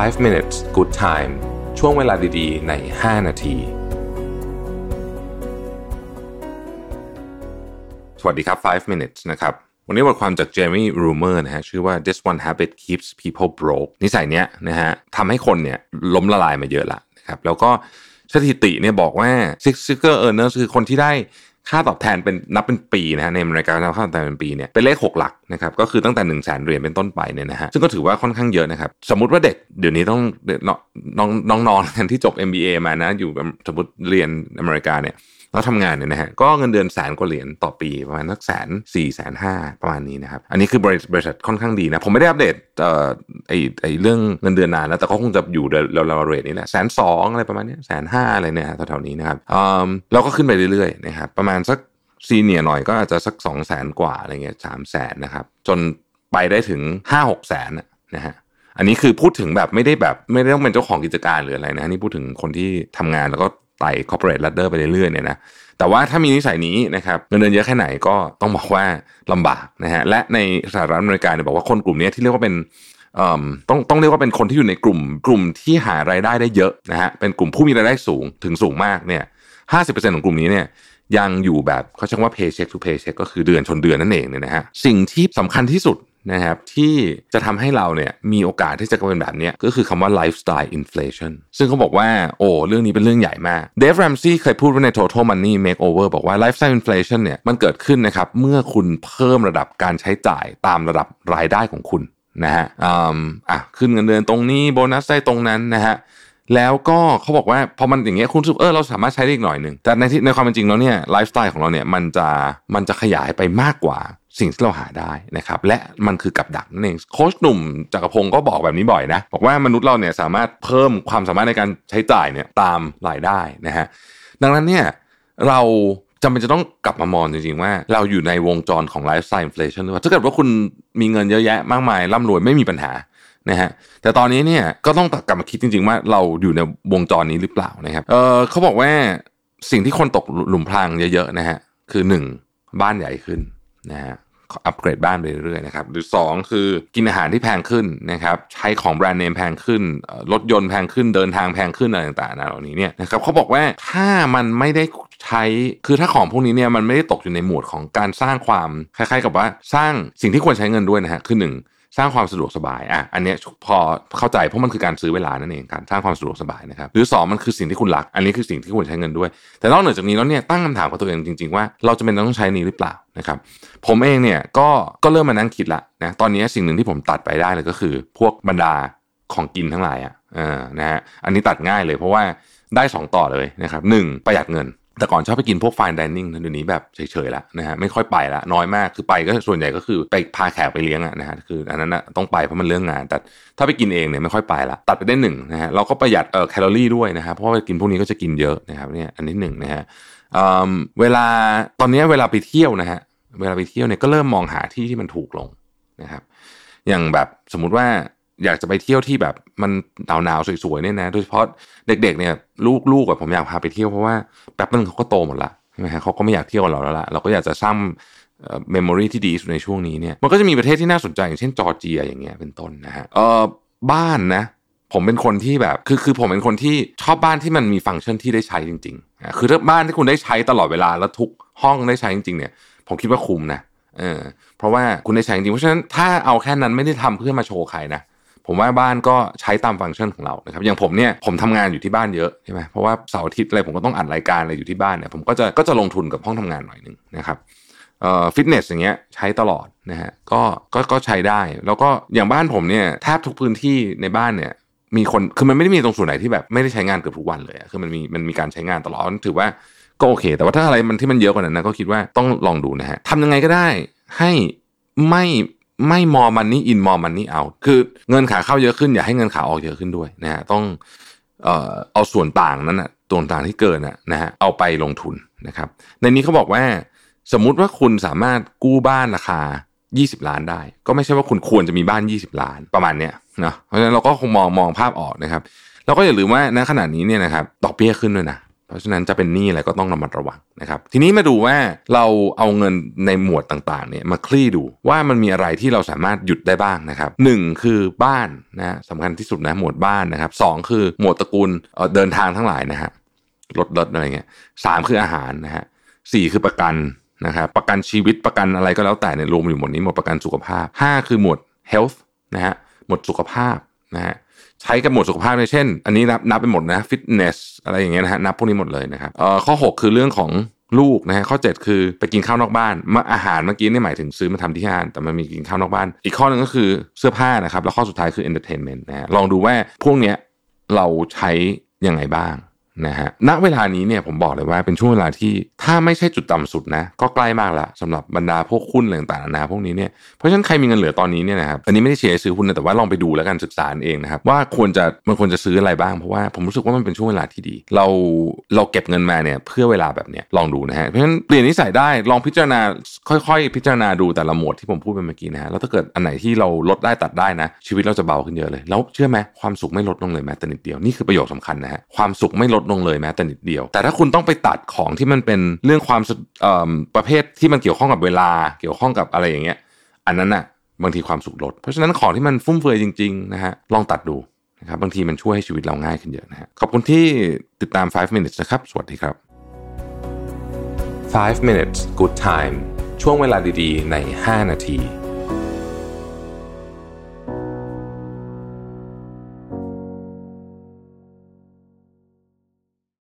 5 minutes good time ช่วงเวลาดีๆ ใน 5 นาที สวัสดีครับ 5 minutes นะครับ วันนี้บทความจาก Jamie Rumor นะฮะ ชื่อว่า this one habit keeps people broke นิสัยเนี้ยนะฮะทำให้คนเนี่ยล้มละลายมาเยอะละนะครับ แล้วก็สถิติเนี่ยบอกว่า six figure earners คือคนที่ได้ ค่าตอบแทนเป็นนับเป็นปีนะฮะในอเมริกาค่าตอบแทนเป็นปีเนี่ยเป็นเลข 6 หลักนะครับก็คือตั้งแต่1นึ่งแสนเหรียญเป็นต้นไปเนี่ยนะฮะซึ่งก็ถือว่าค่อนข้างเยอะนะครับสมมติว่าเด็กเดี๋ยวนี้ต้องน้องน้องนองกันที่จบ MBA มานะอยู่สมมติเรียนอเมริกาเนี่ยแล้วทำงานเนี่ยนะฮะก็เงินเดือนแสนกว่าเหรียญต่อปีประมาณสักแสนสี่แสนห้าประมาณนี้นะครับอันนี้คือบริษัทค่อนข้างดีนะผมไม่ได้อัปเดตเอ่อไอไอเรื่องเงินเดือนนานแล้วแต่ก็คงจะอยู่เราวๆเรทนี้แหละแสนสองอะไรประมาณนี้แสนห้าอะไรเนี่ยแถวๆนี้นะครับอืมแล้วก็ขึ้นไปเรื่อยๆนะครับประมาณสักซีเนียหน่อยก็อาจจะสักสองแสนกว่าอะไรเงี้ยสามแสนนะครับ จนไปได้ถึงห้าหกแสนนะฮะอันนี้คือพูดถึงแบบไม่ได้แบบไม่ได้ต้องเป็นเจ้าของกิจการหรืออะไรนะนี่พูดถึงคนที่ทำงานแล้วก็ไต่ corporate ladder ไปเรื่อยๆเนี่ยนะแต่ว่าถ้ามีนิสัยนี้นะครับเงินเดือนเยอะแค่ไหนก็ต้องบอกว่าลำบากนะฮะและในสหรัฐอเมริกาเนี่ยบอกว่าคนกลุ่มนี้ที่เรียกว่าเป็นต้องต้องเรียกว่าเป็นคนที่อยู่ในกลุ่ม กลุ่มที่หารายได้ได้เยอะนะฮะเป็นกลุ่มผู้มีรายได้สูงถึงสูงมากเนี่ยห้าสิบเปอร์เซ็นต์ของกลุ่มนี้เนี่ย ยังอยู่แบบเขาใช้ว่า paycheck to paycheck ก็คือเดือนชนเดือนนั่นเองเนี่ยนะฮะสิ่งที่สำคัญที่สุดนะครับที่จะทำให้เราเนี่ยมีโอกาสที่จะเป็นแบบนี้ก็คือคำว่า lifestyle inflation ซึ่งเขาบอกว่า โอ้ เรื่องนี้เป็นเรื่องใหญ่มาก Dave Ramsey เคยพูดไว้ใน total money makeover บอกว่า lifestyle inflation เนี่ยมันเกิดขึ้นนะครับเมื่อคุณเพิ่มระดับการใช้จ่ายตามระดับรายได้ของคุณนะฮะอะขึ้นเงินเดือนตรงนี้โบนัสได้ตรงนั้นนะฮะ แล้วก็เขาบอกว่าพอมันอย่างเงี้ยคุณรู้สึกเออเราสามารถใช้ได้อีกหน่อยหนึ่งแต่ในที่ในความเป็นจริงแล้วเนี่ยไลฟ์สไตล์ของเราเนี่ยมันจะมันจะขยายไปมากกว่าสิ่งที่เราหาได้นะครับและมันคือกับดักนั่นเองโค้ชหนุ่มจักรพงศ์ก็บอกแบบนี้บ่อยนะบอกว่ามนุษย์เราเนี่ยสามารถเพิ่มความสามารถในการใช้จ่ายเนี่ยตามรายได้นะฮะดังนั้นเนี่ยเราจำเป็นจะต้องกลับมามองจริงๆ ว่าเราอยู่ในวงจรของ lifestyle inflation หรือเปล่าถ้าเกิดว่าคุณมีเงินเยอะแยะมากมายร่ำรวยไม่มีปัญหา นะฮะแต่ตอนนี้เนี่ยก็ต้องกลับมาคิดจริง ๆ ว่าเราอยู่ในวงจรนี้หรือเปล่านะครับเออเขาบอกว่าสิ่งที่คนตกหลุมพรางเยอะๆนะฮะคือหนึ่งบ้านใหญ่ขึ้นนะฮะอัปเกรดบ้านไปเรื่อยๆนะครับหรือ 2 คือกินอาหารที่แพงขึ้นนะครับใช้ของแบรนด์เนมแพงขึ้นรถยนต์แพงขึ้นเดินทางแพงขึ้นอะไรต่างๆนะเหล่านี้เนี่ยนะครับเขาบอกว่าถ้ามันไม่ได้ใช้คือถ้าของพวกนี้เนี่ยมันไม่ได้ตกอยู่ในหมวดของการสร้างความคล้ายๆ กับว่าสร้างสิ่งที่ควรใช้เงินด้วยนะฮะคือหนึ่ง สร้างความสะดวกสบายอะอันนี้พอเข้าใจเพราะมันคือการซื้อเวลานั่นเองการสร้างความสะดวกสบายนะครับหรือ 2 มันคือสิ่งที่คุณรัก อันนี้คือสิ่งที่ควรใช้เงินด้วย แต่นอกเหนือจากนี้แล้วเนี่ยตั้งคำถามกับตัวเองจริงๆว่าเราจะเป็นต้องใช้นี้หรือเปล่านะครับผมเองเนี่ยก็ก็เริ่มมานั่งคิดละนะตอนนี้สิ่งหนึ่งที่ผมตัดไปได้เลยก็คือ พวกบรรดาของกินทั้งหลายอะเออนะฮะอันนี้ตัดง่ายเลยเพราะว่าได้ 2 ต่อเลยนะครับหประหยัดเงิน แต่ก่อนชอบไปกินพวก fine dining เดี๋ยวนี้แบบเฉยๆแล้วนะฮะไม่ค่อยไปละน้อยมากคือไปก็ส่วนใหญ่ก็คือไปพาแขกไปเลี้ยงอะนะฮะคืออันนั้นนะต้องไปเพราะมันเรื่องงาน แต่ถ้าไปกินเองเนี่ยไม่ค่อยไปละตัดไปได้หนึ่งนะฮะเราก็ประหยัดเอ่อแคลอรี่ด้วยนะฮะเพราะว่ากินพวกนี้ก็จะกินเยอะนะครับเนี่ยอันนี้หนึ่งนะฮะเวลาตอนนี้เวลาไปเที่ยวนะฮะเวลาไปเที่ยวเนี่ยก็เริ่มมองหาที่ที่มันถูกลงนะครับอย่างแบบสมมุติว่า อยากจะไปเที่ยวที่แบบมันหนาวๆสวยๆเนี่ยนะโดยเฉพาะเด็ก ๆ เนี่ยลูกๆแบบผมอยากพาไปเที่ยวเพราะว่าแป๊บนึงเขาก็โตหมดละใช่ไหมฮะเขาก็ไม่อยากเที่ยวกับเราแล้วล่ะเราก็อยากจะสร้างเมมโมรีที่ดีสุดในช่วงนี้เนี่ยมันก็จะมีประเทศที่น่าสนใจอย่างเช่นจอร์เจียอย่างเงี้ยเป็นต้นนะฮะเออบ้านนะผมเป็นคนที่แบบคือคือผมเป็นคนที่ชอบบ้านที่มันมีฟังก์ชันที่ได้ใช้จริงๆคือถ้าบ้านที่คุณได้ใช้ตลอดเวลาแล้วทุกห้องได้ใช้จริงๆเนี่ยผมคิดว่าคุ้มนะเออเพราะว่าคุณได้ใช้จริงเพราะฉะนั้นถ้าเอาแค่นั้นไม่ได้ทำเพื่อมาโชว์ใครนะ ผมว่าบ้านก็ใช้ตามฟังก์ชันของเรานะครับอย่างผมเนี่ยผมทำงานอยู่ที่บ้านเยอะใช่ไหมเพราะว่าเสาร์อาทิตย์อะไรผมก็ต้องอัดรายการอะไรอยู่ที่บ้านเนี่ยผมก็จะก็จะลงทุนกับห้องทำงานหน่อยหนึ่งนะครับเอ่อฟิตเนสอย่างเงี้ยใช้ตลอดนะฮะก็ก็ก็ใช้ได้ แล้วก็อย่างบ้านผมเนี่ยแทบทุกพื้นที่ในบ้านเนี่ยมีคนคือมันไม่ได้มีตรงส่วนไหนที่แบบไม่ได้ใช้งานเกือบทุกวันเลยคือมันมีมันมีการใช้งานตลอดถือว่าก็โอเค แต่ว่าถ้าอะไรมันที่มันเยอะกว่านั้นนะก็คิดว่าต้องลองดูนะฮะทำยังไงก็ได้ให้ไม่ ไม่มอมันนี่อินมอมันนี่เอาคือเงินขาเข้าเยอะขึ้นอย่าให้เงินขาออกเยอะขึ้นด้วยนะฮะต้องเอ่อเอาส่วนต่างนั้นนะส่วนต่างที่เกินนะนะฮะเอาไปลงทุนนะครับ ในนี้เขาบอกว่า สมมุติว่าคุณสามารถกู้บ้านราคา 20 ล้านได้ ก็ไม่ใช่ว่าคุณควรจะมีบ้าน 20 ล้านประมาณเนี้ยนะเพราะฉะนั้นเราก็คงมองมองภาพออกนะครับเราก็อย่าลืมว่าณขณะนี้เนี่ยนะครับดอกเบี้ยขึ้นด้วยนะ ราะฉะนั้นจะเป็นหนี้อะไรก็ต้องระมัดระวังนะครับ ทีนี้มาดูว่าเราเอาเงินในหมวดต่างๆเนี่ยมาคลี่ดูว่ามันมีอะไรที่เราสามารถหยุดได้บ้างนะครับหนึ่งคือบ้านนะสำคัญที่สุดนะหมวดบ้านนะครับสองคือหมวดตระกูลเดินทางทั้งหลายนะฮะรถรถอะไรเงี้ยสามคืออาหารนะฮะสี่คือประกันนะครับประกันชีวิตประกันอะไรก็แล้วแต่เนี่ยรวมอยู่หมวดนี้หมวดประกันสุขภาพ 5 คือหมวด health นะฮะหมวดสุขภาพนะฮะ ใช้กับหมวดสุขภาพเลยเช่น อันนี้นับนับไปหมดนะ fitness อะไรอย่างเงี้ยนะฮะนับพวกนี้หมดเลยนะครับข้อ 6 คือเรื่องของลูกนะฮะข้อ 7 คือไปกินข้าวนอกบ้านมาอาหารเมื่อกี้นี่หมายถึงซื้อมาทำที่บ้านแต่มันมีกินข้าวนอกบ้าน อีกข้อหนึ่งก็คือเสื้อผ้านะครับแล้วข้อสุดท้ายคือ entertainment นะฮะลองดูว่าพวกเนี้ยเราใช้ยังไงบ้างนะฮะณเวลานี้เนี่ยผมบอกเลยว่าเป็นช่วงเวลาที่ ถ้าไม่ใช่จุดต่ำสุดนะก็ใกล้มากละสำหรับบรรดาพวกหุ้นต่างๆนานาพวกนี้เนี่ยเพราะฉะนั้นใครมีเงินเหลือตอนนี้เนี่ยนะครับอันนี้ไม่ได้เชียร์ซื้อหุ้นนะแต่ว่าลองไปดูแล้วกันศึกษาเองนะครับว่าควรจะมันควรจะซื้ออะไรบ้างเพราะว่าผมรู้สึกว่ามันเป็นช่วงเวลาที่ดี เราเราเก็บเงินมาเนี่ยเพื่อเวลาแบบเนี้ยลองดูนะฮะเพราะฉะนั้นเปลี่ยนนิสัยได้ลองพิจารณาค่อยๆ พิจารณาดูแต่ละหมวดที่ผมพูดไปเมื่อกี้นะฮะแล้วถ้าเกิดอันไหนที่เราลดได้ตัดได้นะ ชีวิตเราจะเบาขึ้นเยอะเลยแล้วเชื่อไหมความสุขไม่ลดลงเลยแม้แต่นิดเดียวนี่คือประโยคสำคัญนะฮะความสุขไม่ลดลงเลยแม้แต่นิดเดียว แต่ถ้าคุณต้องไปตัดของที่มันเป็นเรื่องความประเภทที่มันเกี่ยวข้องกับเวลา เกี่ยวข้องกับอะไรอย่างเงี้ย อันนั้นน่ะบางทีความสุขลด เพราะฉะนั้นของที่มันฟุ่มเฟือยจริงๆนะฮะลองตัดดูนะครับบางทีมันช่วยให้ชีวิตเราง่ายขึ้นเยอะนะฮะขอบคุณที่ติดตาม 5 minutes นะครับ สวัสดีครับ 5 minutes good time ช่วงเวลาดีๆ ใน 5 นาที